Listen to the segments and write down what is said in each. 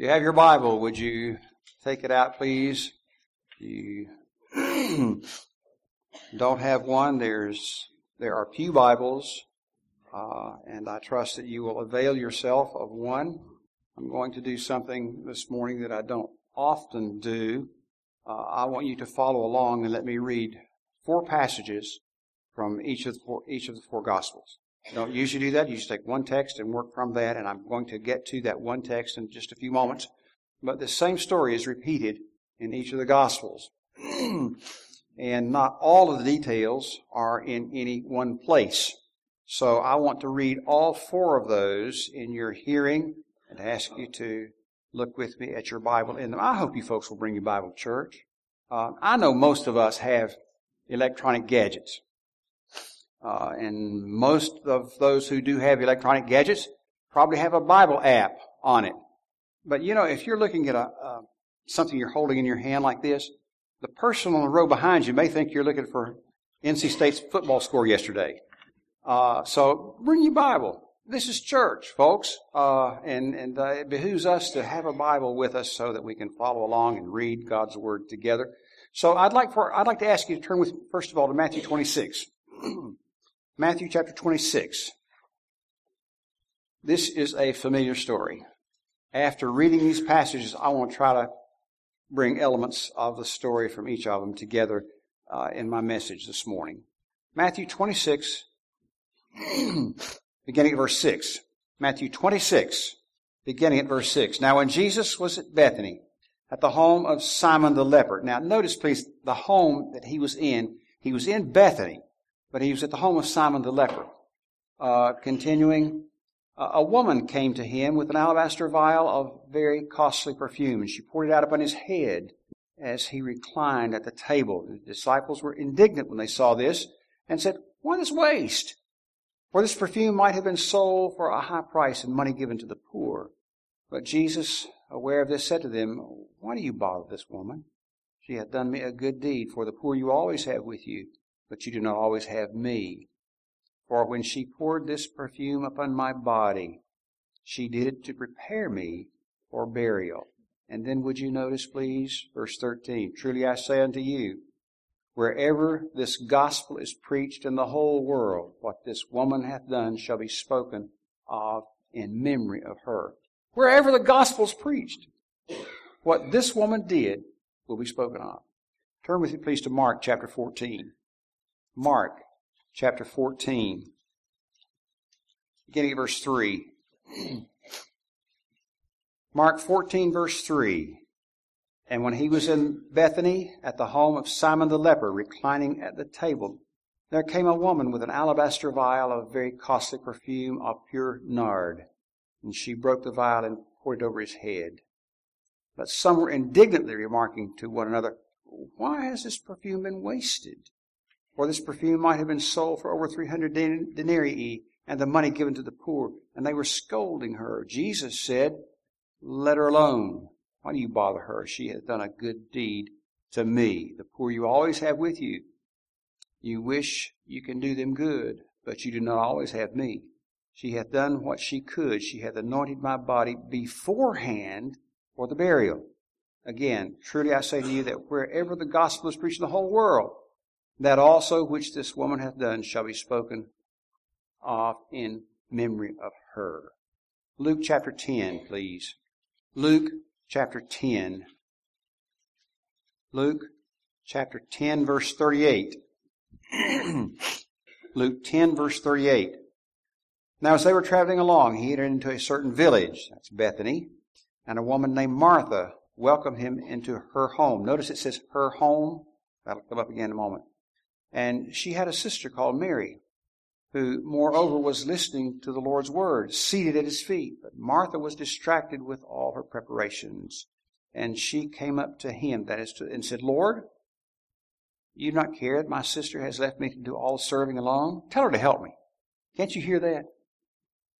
you have your Bible, would you take it out, please? You don't have one, there's there are pew Bibles, uh, and I trust that you will avail yourself of one. I'm going to do something this morning that I don't often do. Uh, I want you to follow along and let me read four passages from each of the four, each of the four Gospels. Don't usually do that. You just take one text and work from that, and I'm going to get to that one text in just a few moments. But the same story is repeated in each of the Gospels. and not all of the details are in any one place. So I want to read all four of those in your hearing and ask you to look with me at your Bible in them. I hope you folks will bring your Bible to church. Uh, I know most of us have electronic gadgets. Uh, and most of those who do have electronic gadgets probably have a Bible app on it. But you know, if you're looking at a, uh, something you're holding in your hand like this, the person on the row behind you may think you're looking for NC State's football score yesterday. Uh, so bring your Bible. This is church, folks, uh, and and uh, it behooves us to have a Bible with us so that we can follow along and read God's Word together. So I'd like for I'd like to ask you to turn with first of all to Matthew 26. Matthew chapter 26. This is a familiar story. After reading these passages, I want to try to bring elements of the story from each of them together uh, in my message this morning. Matthew 26, beginning at verse 6. Matthew 26, beginning at verse 6. Now when Jesus was at Bethany, at the home of Simon the leper. Now notice please the home that he was in. He was in Bethany but he was at the home of Simon the leper. Uh, continuing, a woman came to him with an alabaster vial of very costly perfume, and she poured it out upon his head as he reclined at the table. The disciples were indignant when they saw this and said, Why this waste? For this perfume might have been sold for a high price and money given to the poor. But Jesus, aware of this, said to them, Why do you bother this woman? She hath done me a good deed, for the poor you always have with you but you do not always have me. For when she poured this perfume upon my body, she did it to prepare me for burial. And then would you notice, please, verse 13, Truly I say unto you, wherever this gospel is preached in the whole world, what this woman hath done shall be spoken of in memory of her. Wherever the gospel is preached, what this woman did will be spoken of. Turn with me, please, to Mark chapter 14. Mark chapter 14, beginning at verse 3. Mark 14, verse 3. And when he was in Bethany at the home of Simon the leper, reclining at the table, there came a woman with an alabaster vial of very costly perfume of pure nard. And she broke the vial and poured it over his head. But some were indignantly remarking to one another, Why has this perfume been wasted? For this perfume might have been sold for over 300 denarii and the money given to the poor. And they were scolding her. Jesus said, Let her alone. Why do you bother her? She has done a good deed to me. The poor you always have with you. You wish you can do them good, but you do not always have me. She hath done what she could. She hath anointed my body beforehand for the burial. Again, truly I say to you that wherever the gospel is preached in the whole world, that also which this woman hath done shall be spoken of in memory of her. Luke chapter 10, please. Luke chapter 10. Luke chapter 10 verse 38. Luke 10 verse 38. Now as they were traveling along, he entered into a certain village, that's Bethany, and a woman named Martha welcomed him into her home. Notice it says her home. That'll come up again in a moment. And she had a sister called Mary, who moreover was listening to the Lord's word, seated at his feet. But Martha was distracted with all her preparations. And she came up to him, that is to, and said, Lord, you do not care that my sister has left me to do all the serving alone? Tell her to help me. Can't you hear that?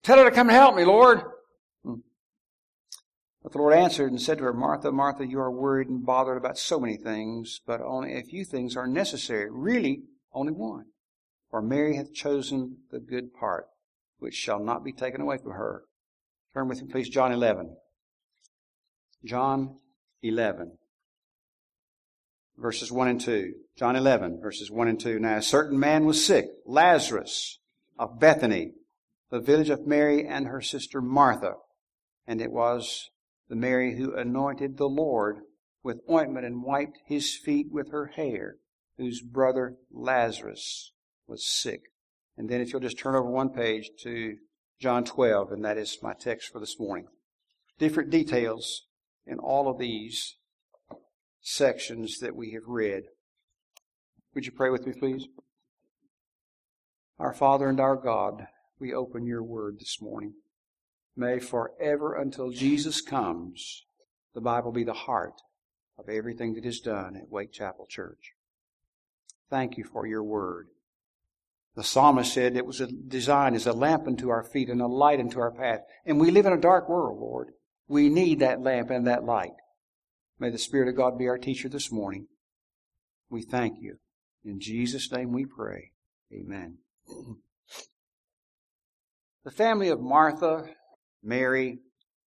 Tell her to come and help me, Lord. But the Lord answered and said to her, Martha, Martha, you are worried and bothered about so many things, but only a few things are necessary. Really, only one. For Mary hath chosen the good part, which shall not be taken away from her. Turn with me, please, John 11. John 11, verses 1 and 2. John 11, verses 1 and 2. Now a certain man was sick, Lazarus of Bethany, the village of Mary and her sister Martha. And it was the Mary who anointed the Lord with ointment and wiped his feet with her hair, whose brother Lazarus was sick. And then if you'll just turn over one page to John 12, and that is my text for this morning. Different details in all of these sections that we have read. Would you pray with me, please? Our Father and our God, we open your word this morning. May forever until Jesus comes, the Bible be the heart of everything that is done at Wake Chapel Church. Thank you for your word. The psalmist said it was designed as a lamp unto our feet and a light unto our path. And we live in a dark world, Lord. We need that lamp and that light. May the Spirit of God be our teacher this morning. We thank you. In Jesus' name we pray. Amen. The family of Martha, Mary,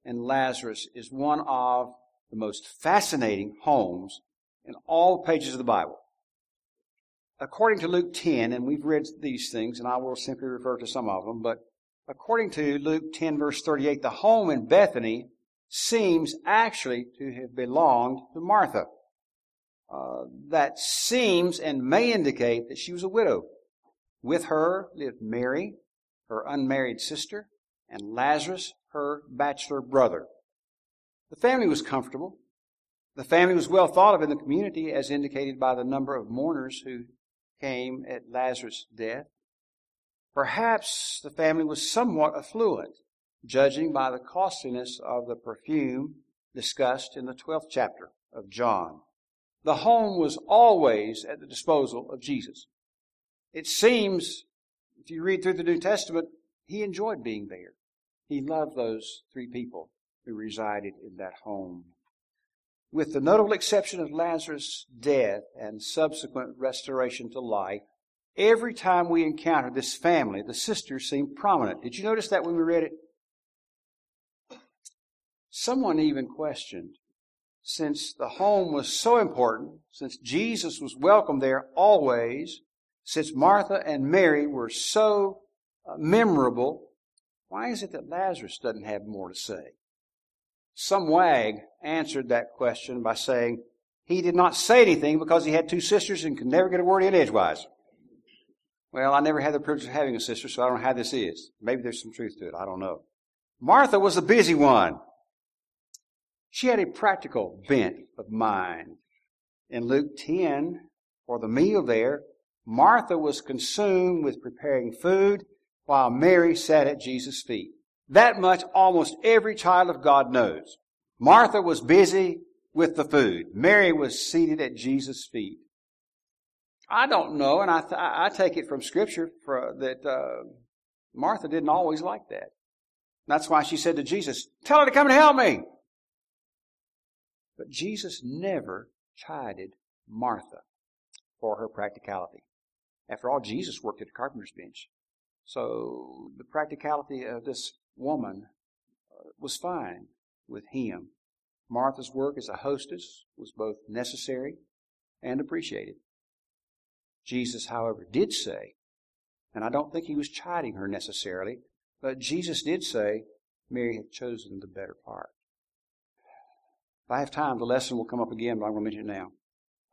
and Lazarus is one of the most fascinating homes in all the pages of the Bible. According to Luke 10, and we've read these things, and I will simply refer to some of them, but according to Luke 10 verse 38, the home in Bethany seems actually to have belonged to Martha. Uh, that seems and may indicate that she was a widow. With her lived Mary, her unmarried sister, and Lazarus, her bachelor brother. The family was comfortable. The family was well thought of in the community, as indicated by the number of mourners who came at Lazarus' death. Perhaps the family was somewhat affluent judging by the costliness of the perfume discussed in the 12th chapter of John. The home was always at the disposal of Jesus. It seems, if you read through the New Testament, he enjoyed being there. He loved those three people who resided in that home. With the notable exception of Lazarus' death and subsequent restoration to life, every time we encounter this family, the sisters seem prominent. Did you notice that when we read it? Someone even questioned, since the home was so important, since Jesus was welcome there always, since Martha and Mary were so uh, memorable, why is it that Lazarus doesn't have more to say? Some wag answered that question by saying he did not say anything because he had two sisters and could never get a word in edgewise. Well, I never had the privilege of having a sister, so I don't know how this is. Maybe there's some truth to it. I don't know. Martha was the busy one. She had a practical bent of mind. In Luke 10, for the meal there, Martha was consumed with preparing food while Mary sat at Jesus' feet. That much almost every child of God knows. Martha was busy with the food. Mary was seated at Jesus' feet. I don't know, and I, th- I take it from Scripture for, that uh, Martha didn't always like that. That's why she said to Jesus, "Tell her to come and help me." But Jesus never chided Martha for her practicality. After all, Jesus worked at a carpenter's bench. So the practicality of this woman uh, was fine with him. Martha's work as a hostess was both necessary and appreciated. Jesus, however, did say, and I don't think he was chiding her necessarily, but Jesus did say Mary had chosen the better part. If I have time, the lesson will come up again, but I'm going to mention it now.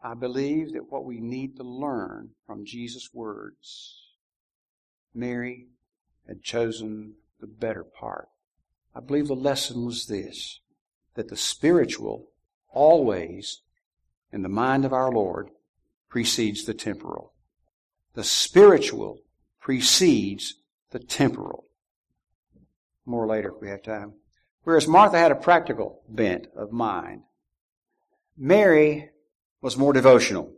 I believe that what we need to learn from Jesus' words, Mary had chosen the better part. I believe the lesson was this, that the spiritual always, in the mind of our Lord, precedes the temporal. The spiritual precedes the temporal. More later if we have time. Whereas Martha had a practical bent of mind. Mary was more devotional.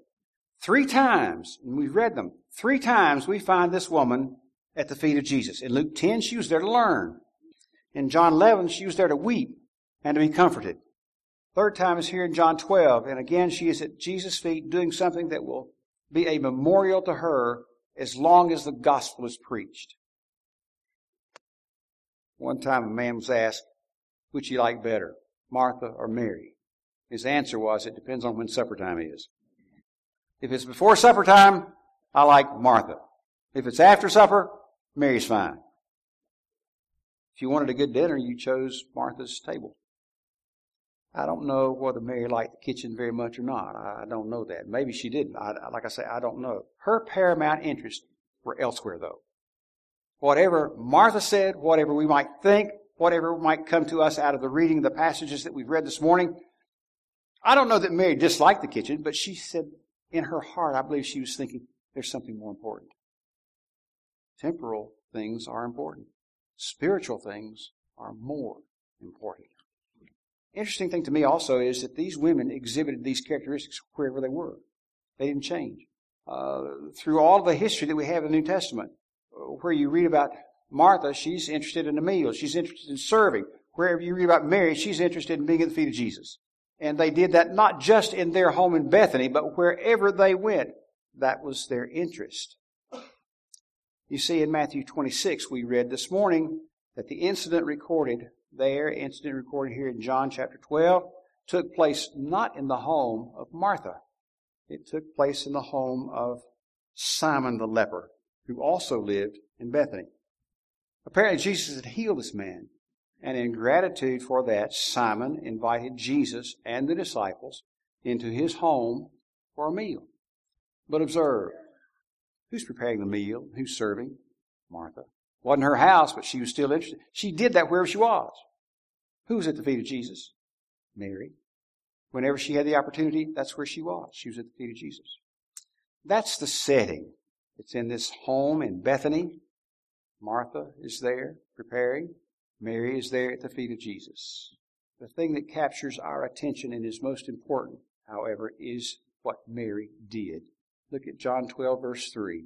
Three times, and we've read them, three times we find this woman at the feet of Jesus. In Luke 10, she was there to learn. In John 11, she was there to weep and to be comforted. Third time is here in John 12, and again she is at Jesus' feet doing something that will be a memorial to her as long as the gospel is preached. One time a man was asked, which you like better, Martha, or Mary? His answer was, it depends on when supper time is. If it's before supper time, I like Martha. If it's after supper, Mary's fine. If you wanted a good dinner, you chose Martha's table. I don't know whether Mary liked the kitchen very much or not. I don't know that. Maybe she didn't. I, like I say, I don't know. Her paramount interests were elsewhere, though. Whatever Martha said, whatever we might think, whatever might come to us out of the reading of the passages that we've read this morning, I don't know that Mary disliked the kitchen, but she said in her heart, I believe she was thinking, there's something more important. Temporal things are important. Spiritual things are more important. Interesting thing to me also is that these women exhibited these characteristics wherever they were. They didn't change. Uh, through all the history that we have in the New Testament, where you read about Martha, she's interested in the meal. She's interested in serving. Wherever you read about Mary, she's interested in being at the feet of Jesus. And they did that not just in their home in Bethany, but wherever they went. That was their interest. You see, in Matthew 26, we read this morning that the incident recorded there, incident recorded here in John chapter 12, took place not in the home of Martha. It took place in the home of Simon the leper, who also lived in Bethany. Apparently, Jesus had healed this man. And in gratitude for that, Simon invited Jesus and the disciples into his home for a meal. But observe, who's preparing the meal? Who's serving? Martha. Wasn't her house, but she was still interested. She did that wherever she was. Who was at the feet of Jesus? Mary. Whenever she had the opportunity, that's where she was. She was at the feet of Jesus. That's the setting. It's in this home in Bethany. Martha is there preparing. Mary is there at the feet of Jesus. The thing that captures our attention and is most important, however, is what Mary did. Look at John 12 verse 3.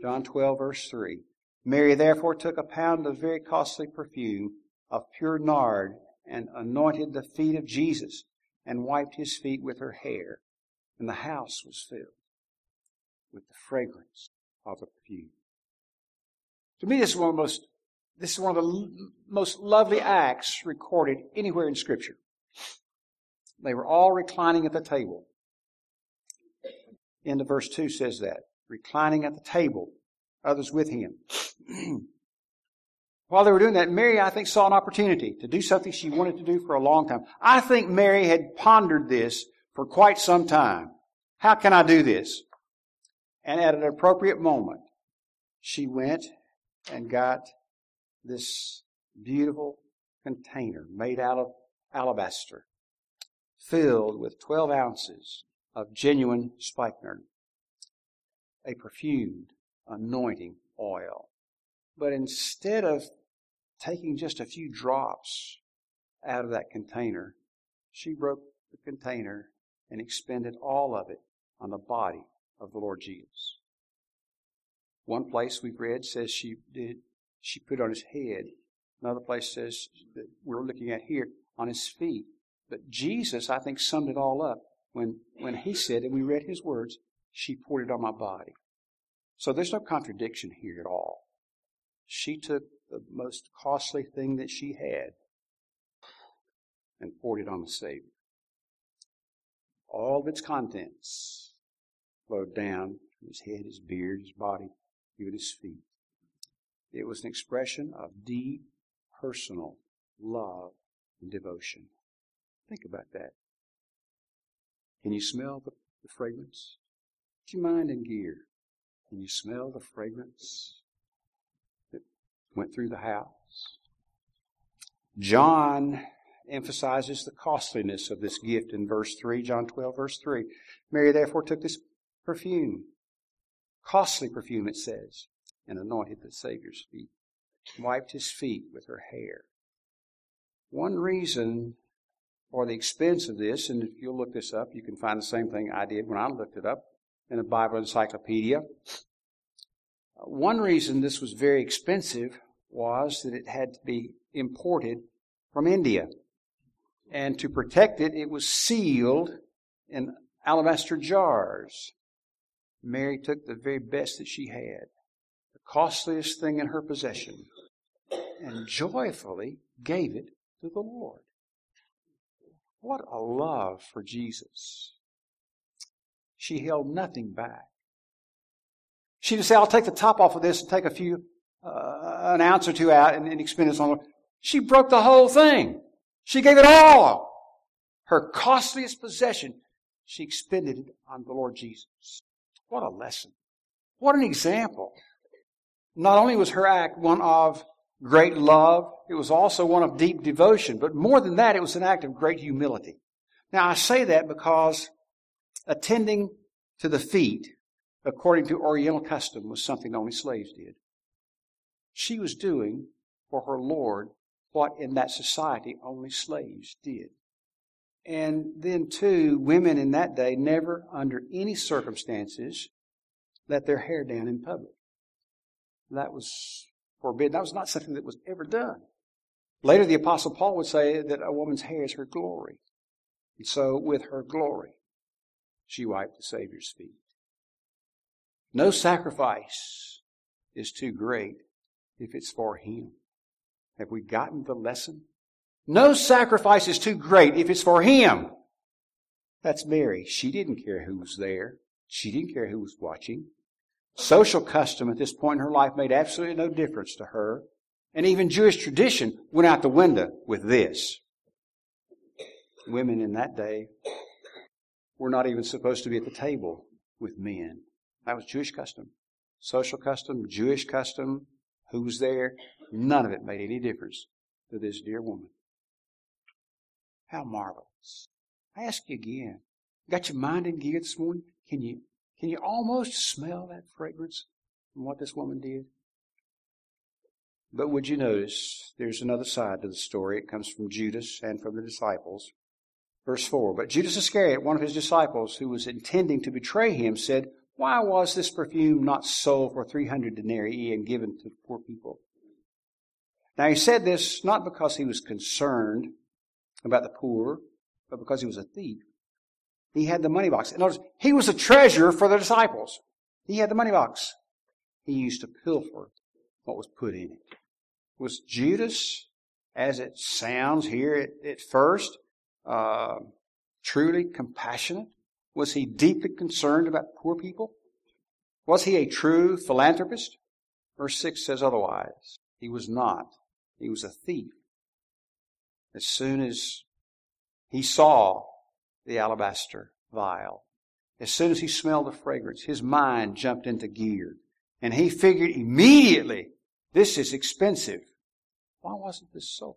John 12 verse 3. Mary therefore took a pound of very costly perfume of pure nard and anointed the feet of Jesus and wiped his feet with her hair. And the house was filled with the fragrance of the perfume. To me, this is one of the most, this is one of the most lovely acts recorded anywhere in Scripture. They were all reclining at the table. Into verse 2 says that. Reclining at the table, others with him. While they were doing that, Mary, I think, saw an opportunity to do something she wanted to do for a long time. I think Mary had pondered this for quite some time. How can I do this? And at an appropriate moment, she went and got this beautiful container made out of alabaster, filled with 12 ounces of genuine spikenard, a perfumed anointing oil. But instead of taking just a few drops out of that container, she broke the container and expended all of it on the body of the Lord Jesus. One place we've read says she did, she put on his head. Another place says that we're looking at here on his feet. But Jesus, I think, summed it all up when, when he said, and we read his words, she poured it on my body. So there's no contradiction here at all. She took the most costly thing that she had and poured it on the Savior. All of its contents flowed down from his head, his beard, his body, even his feet. It was an expression of deep, personal love and devotion. Think about that. Can you smell the, the fragrance? Put your mind in gear. Can you smell the fragrance that went through the house? John emphasizes the costliness of this gift in verse 3, John 12, verse 3. Mary therefore took this perfume, costly perfume it says, and anointed the Savior's feet, wiped his feet with her hair. One reason for the expense of this, and if you'll look this up, you can find the same thing I did when I looked it up in a Bible encyclopedia. One reason this was very expensive was that it had to be imported from India. And to protect it, it was sealed in alabaster jars. Mary took the very best that she had, the costliest thing in her possession, and joyfully gave it to the Lord. What a love for Jesus. She held nothing back. She just said, I'll take the top off of this and take a few, uh, an ounce or two out and, and expend it on. the She broke the whole thing. She gave it all. Her costliest possession, she expended it on the Lord Jesus. What a lesson. What an example. Not only was her act one of great love, it was also one of deep devotion, but more than that, it was an act of great humility. Now I say that because attending to the feet, according to Oriental custom, was something only slaves did. She was doing for her Lord what in that society only slaves did. And then too, women in that day never, under any circumstances, let their hair down in public. That was forbidden. That was not something that was ever done. Later, the apostle Paul would say that a woman's hair is her glory. And so, with her glory, she wiped the Savior's feet. No sacrifice is too great if it's for Him. Have we gotten the lesson? No sacrifice is too great if it's for Him. That's Mary. She didn't care who was there. She didn't care who was watching. Social custom at this point in her life made absolutely no difference to her. And even Jewish tradition went out the window with this. Women in that day were not even supposed to be at the table with men. That was Jewish custom. Social custom, Jewish custom, who was there, none of it made any difference to this dear woman. How marvelous. I ask you again, got your mind in gear this morning? Can you can you almost smell that fragrance from what this woman did? But would you notice there's another side to the story? It comes from Judas and from the disciples. Verse 4 But Judas Iscariot, one of his disciples, who was intending to betray him, said, Why was this perfume not sold for 300 denarii and given to the poor people? Now he said this not because he was concerned about the poor, but because he was a thief. He had the money box. Notice, he was a treasurer for the disciples. He had the money box. He used to pilfer what was put in it. Was Judas, as it sounds here at, at first, uh, truly compassionate? Was he deeply concerned about poor people? Was he a true philanthropist? Verse 6 says otherwise. He was not. He was a thief. As soon as he saw the alabaster vial. As soon as he smelled the fragrance, his mind jumped into gear. And he figured immediately, this is expensive. Why wasn't this so?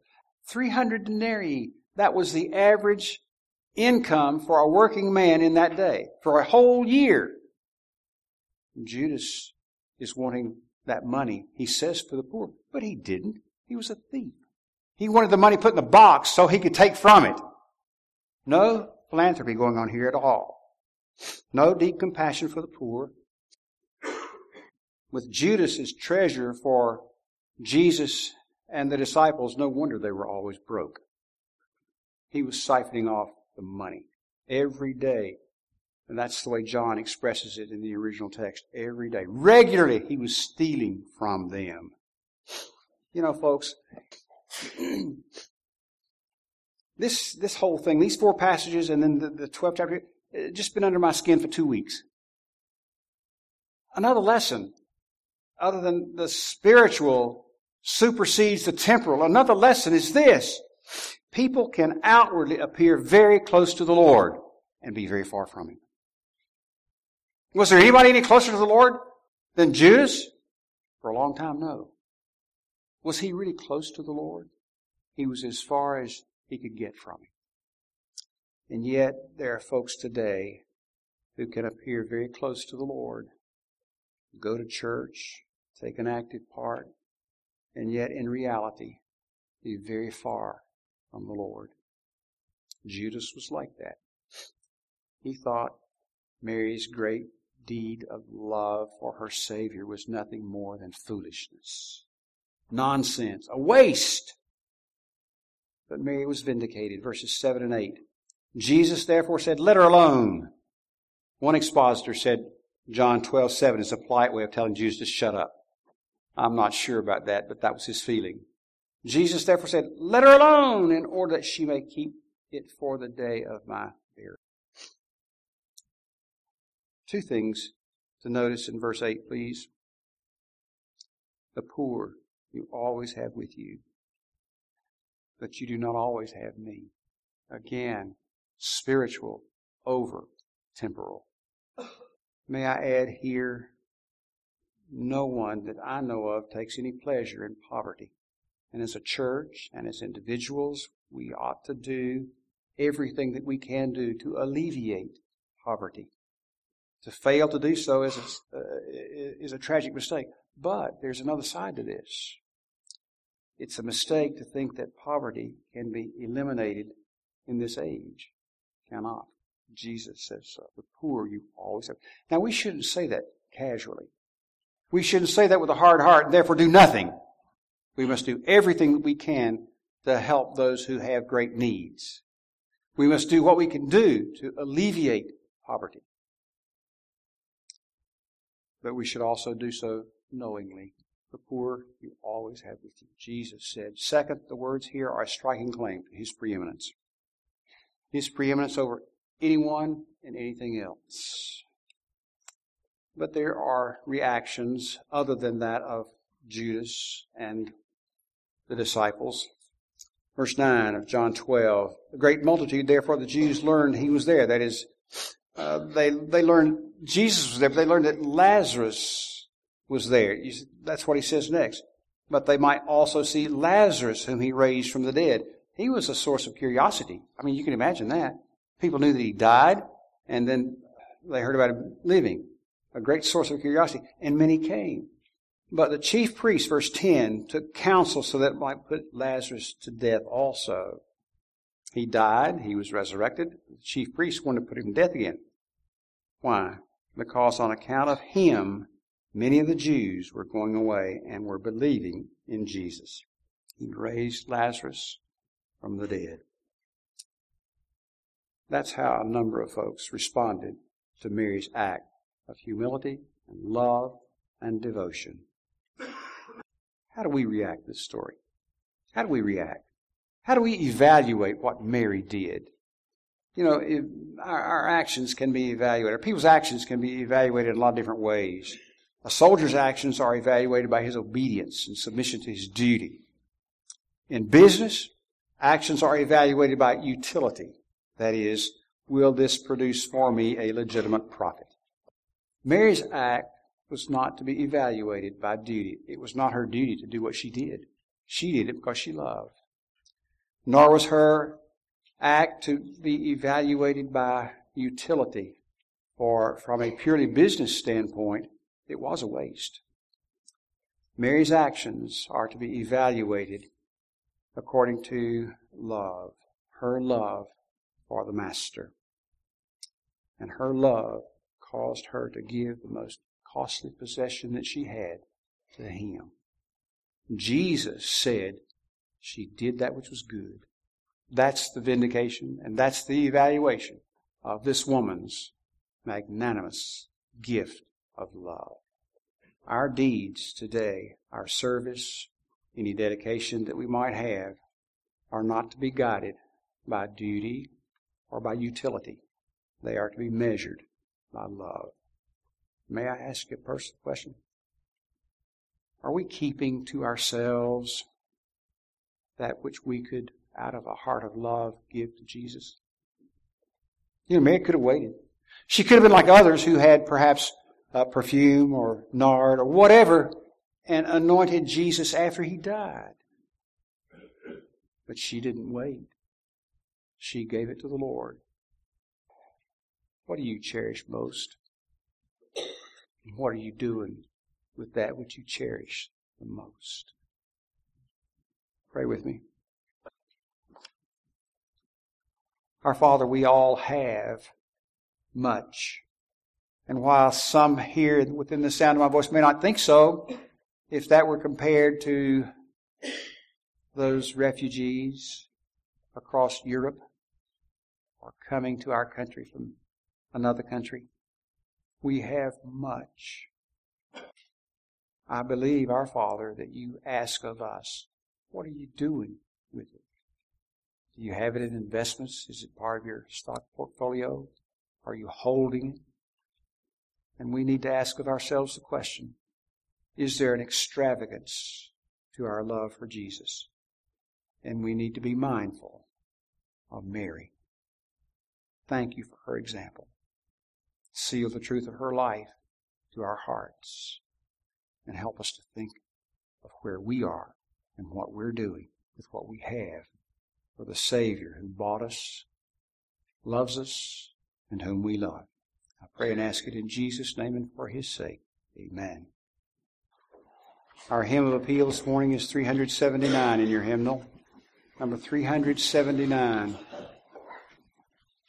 300 denarii. That was the average income for a working man in that day, for a whole year. Judas is wanting that money, he says, for the poor. But he didn't. He was a thief. He wanted the money put in the box so he could take from it. No philanthropy going on here at all. No deep compassion for the poor. With Judas as treasure for Jesus and the disciples, no wonder they were always broke. He was siphoning off the money every day. And that's the way John expresses it in the original text. Every day. Regularly, he was stealing from them. You know, folks, this, this whole thing, these four passages and then the, the 12th chapter, eh, just been under my skin for two weeks. Another lesson, other than the spiritual supersedes the temporal, another lesson is this. People can outwardly appear very close to the Lord and be very far from Him. Was there anybody any closer to the Lord than Judas? For a long time, no. Was he really close to the Lord? He was as far as he could get from him. And yet, there are folks today who can appear very close to the Lord, go to church, take an active part, and yet in reality be very far from the Lord. Judas was like that. He thought Mary's great deed of love for her Savior was nothing more than foolishness, nonsense, a waste. But Mary was vindicated. Verses 7 and 8. Jesus therefore said, Let her alone. One expositor said, John 12, 7 is a polite way of telling Jesus to shut up. I'm not sure about that, but that was his feeling. Jesus therefore said, Let her alone in order that she may keep it for the day of my burial. Two things to notice in verse 8, please. The poor you always have with you, but you do not always have me. Again, spiritual over temporal. May I add here, no one that I know of takes any pleasure in poverty. And as a church and as individuals, we ought to do everything that we can do to alleviate poverty. To fail to do so is a, uh, is a tragic mistake. But there's another side to this. It's a mistake to think that poverty can be eliminated in this age. Cannot. Jesus says so. The poor you always have. Now we shouldn't say that casually. We shouldn't say that with a hard heart and therefore do nothing. We must do everything that we can to help those who have great needs. We must do what we can do to alleviate poverty but we should also do so knowingly. The poor you always have with you. Jesus said. Second, the words here are a striking claim to his preeminence. His preeminence over anyone and anything else. But there are reactions other than that of Judas and the disciples. Verse 9 of John 12. The great multitude, therefore, the Jews learned he was there. That is, uh, they, they learned Jesus was there, but they learned that Lazarus was there. That's what he says next. But they might also see Lazarus, whom he raised from the dead. He was a source of curiosity. I mean, you can imagine that. People knew that he died, and then they heard about him living. A great source of curiosity. And many came. But the chief priest, verse 10, took counsel so that it might put Lazarus to death also. He died. He was resurrected. The chief priest wanted to put him to death again. Why? Because on account of him, many of the Jews were going away and were believing in Jesus. He raised Lazarus from the dead. That's how a number of folks responded to Mary's act of humility and love and devotion. How do we react to this story? How do we react? How do we evaluate what Mary did? You know, our, our, actions can be evaluated. People's actions can be evaluated in a lot of different ways. A soldier's actions are evaluated by his obedience and submission to his duty. In business, actions are evaluated by utility. That is, will this produce for me a legitimate profit? Mary's act was not to be evaluated by duty. It was not her duty to do what she did. She did it because she loved nor was her act to be evaluated by utility, or from a purely business standpoint, it was a waste. Mary's actions are to be evaluated according to love, her love for the Master. And her love caused her to give the most costly possession that she had to him. Jesus said, she did that which was good. That's the vindication and that's the evaluation of this woman's magnanimous gift of love. Our deeds today, our service, any dedication that we might have, are not to be guided by duty or by utility. They are to be measured by love. May I ask you a personal question? Are we keeping to ourselves that which we could, out of a heart of love, give to Jesus? You know, Mary could have waited. She could have been like others who had perhaps uh, perfume or nard or whatever and anointed Jesus after he died. But she didn't wait. She gave it to the Lord. What do you cherish most? And what are you doing with that which you cherish the most? Pray with me. Our Father, we all have much. And while some here within the sound of my voice may not think so, if that were compared to those refugees across Europe or coming to our country from another country, we have much. I believe, our Father, that you ask of us what are you doing with it? Do you have it in investments? Is it part of your stock portfolio? Are you holding it? And we need to ask of ourselves the question, is there an extravagance to our love for Jesus? And we need to be mindful of Mary. Thank you for her example. Seal the truth of her life to our hearts and help us to think of where we are and what we're doing with what we have for the Savior who bought us, loves us, and whom we love. I pray and ask it in Jesus' name and for His sake. Amen. Our hymn of appeal this morning is 379 in your hymnal. Number 379.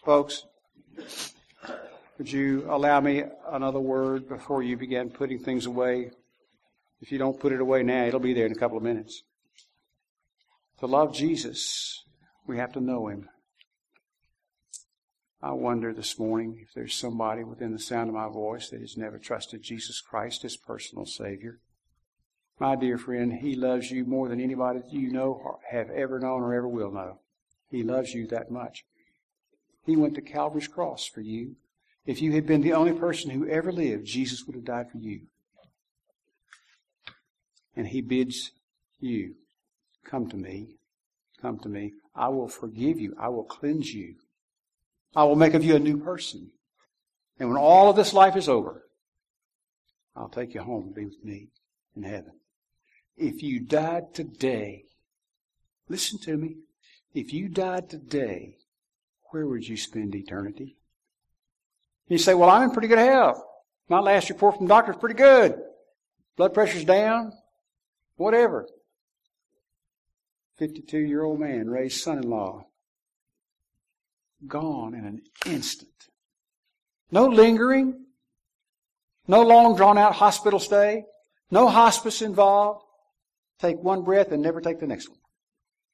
Folks, would you allow me another word before you begin putting things away? If you don't put it away now, it'll be there in a couple of minutes. To love Jesus, we have to know Him. I wonder this morning if there's somebody within the sound of my voice that has never trusted Jesus Christ as personal Savior. My dear friend, He loves you more than anybody that you know or have ever known or ever will know. He loves you that much. He went to Calvary's cross for you. If you had been the only person who ever lived, Jesus would have died for you. And He bids you, come to me, come to me. I will forgive you. I will cleanse you. I will make of you a new person. And when all of this life is over, I'll take you home to be with me in heaven. If you died today, listen to me. If you died today, where would you spend eternity? You say, well, I'm in pretty good health. My last report from the doctor is pretty good. Blood pressure's down. Whatever. 52 year old man, raised son in law. Gone in an instant. No lingering. No long drawn out hospital stay. No hospice involved. Take one breath and never take the next one.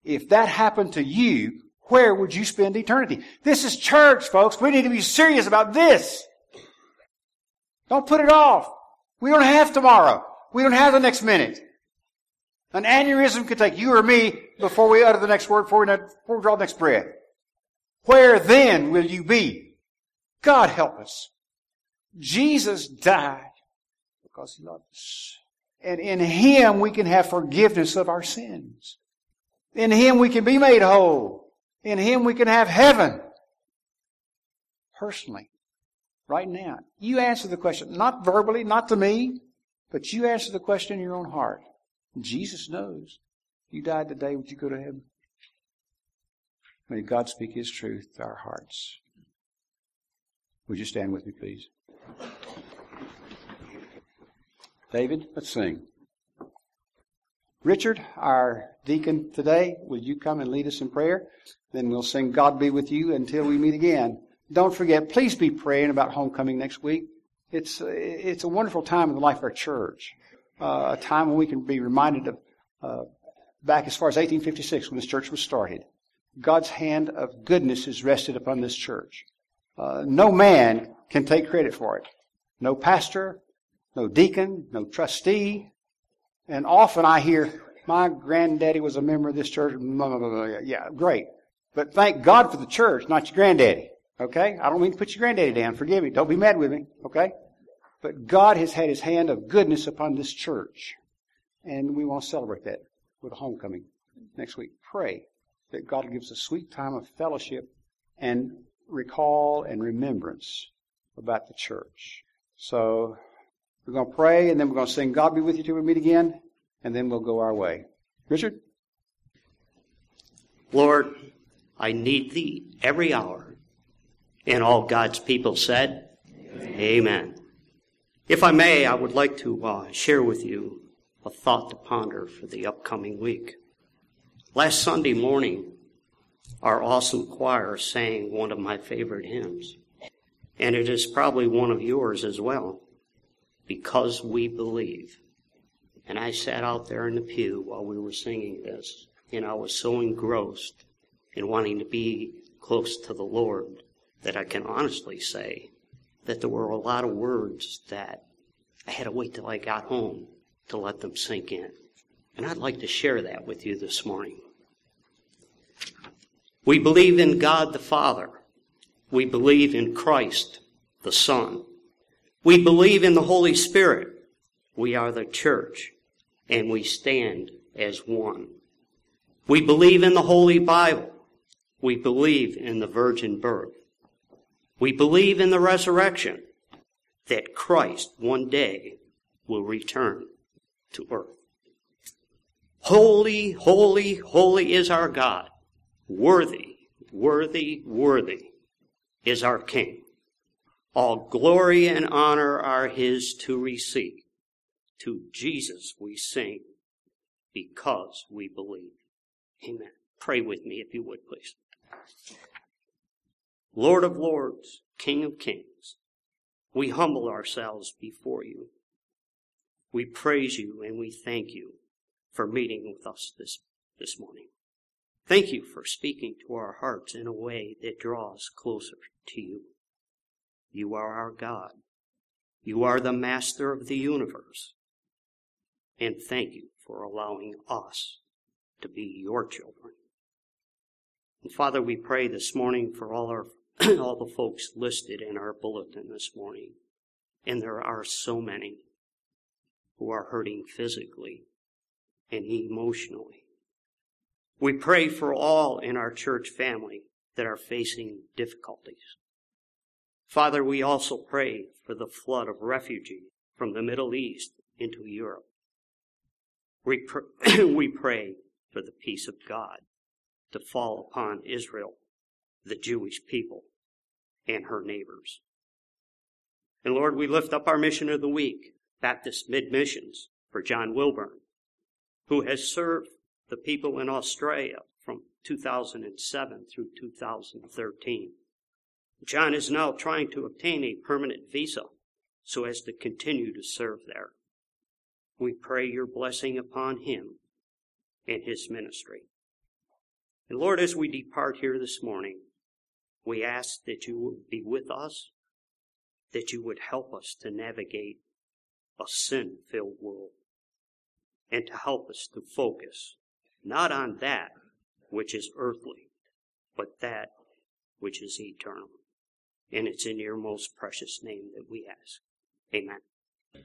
If that happened to you, where would you spend eternity? This is church, folks. We need to be serious about this. Don't put it off. We don't have tomorrow. We don't have the next minute. An aneurysm could take you or me before we utter the next word, before we, before we draw the next breath. Where then will you be? God help us. Jesus died because he loved us. And in Him we can have forgiveness of our sins. In Him we can be made whole. In Him we can have heaven. Personally. Right now. You answer the question. Not verbally, not to me, but you answer the question in your own heart. Jesus knows. You died today, would you go to heaven? May God speak His truth to our hearts. Would you stand with me, please? David, let's sing. Richard, our deacon today, will you come and lead us in prayer? Then we'll sing God be with you until we meet again. Don't forget, please be praying about homecoming next week. It's, it's a wonderful time in the life of our church uh, a time when we can be reminded of uh, back as far as 1856 when this church was started. God's hand of goodness is rested upon this church. Uh, no man can take credit for it. No pastor, no deacon, no trustee. And often I hear, my granddaddy was a member of this church. Yeah, great. But thank God for the church, not your granddaddy. Okay? I don't mean to put your granddaddy down. Forgive me. Don't be mad with me. Okay? But God has had His hand of goodness upon this church. And we want to celebrate that with a homecoming next week. Pray that God gives a sweet time of fellowship and recall and remembrance about the church. So we're going to pray and then we're going to sing God be with you till we meet again and then we'll go our way. Richard? Lord, I need thee every hour. And all God's people said, Amen. Amen. If I may, I would like to uh, share with you a thought to ponder for the upcoming week. Last Sunday morning, our awesome choir sang one of my favorite hymns, and it is probably one of yours as well, Because We Believe. And I sat out there in the pew while we were singing this, and I was so engrossed in wanting to be close to the Lord that I can honestly say that there were a lot of words that I had to wait till I got home to let them sink in. And I'd like to share that with you this morning. We believe in God the Father. We believe in Christ the Son. We believe in the Holy Spirit. We are the church and we stand as one. We believe in the Holy Bible. We believe in the virgin birth. We believe in the resurrection, that Christ one day will return to earth. Holy, holy, holy is our God. Worthy, worthy, worthy is our King. All glory and honor are his to receive. To Jesus we sing because we believe. Amen. Pray with me if you would, please. Lord of lords, King of kings, we humble ourselves before you. We praise you and we thank you for meeting with us this, this morning. Thank you for speaking to our hearts in a way that draws closer to you. You are our God. You are the master of the universe. And thank you for allowing us to be your children. And Father, we pray this morning for all our all the folks listed in our bulletin this morning. And there are so many who are hurting physically and emotionally. We pray for all in our church family that are facing difficulties. Father, we also pray for the flood of refugees from the Middle East into Europe. We, pr- we pray for the peace of God to fall upon Israel, the Jewish people, and her neighbors. And Lord, we lift up our mission of the week, Baptist Mid Missions, for John Wilburn, who has served the people in Australia from 2007 through 2013. John is now trying to obtain a permanent visa so as to continue to serve there. We pray your blessing upon him and his ministry. And Lord, as we depart here this morning, we ask that you would be with us, that you would help us to navigate a sin filled world, and to help us to focus not on that which is earthly, but that which is eternal. And it's in your most precious name that we ask. Amen.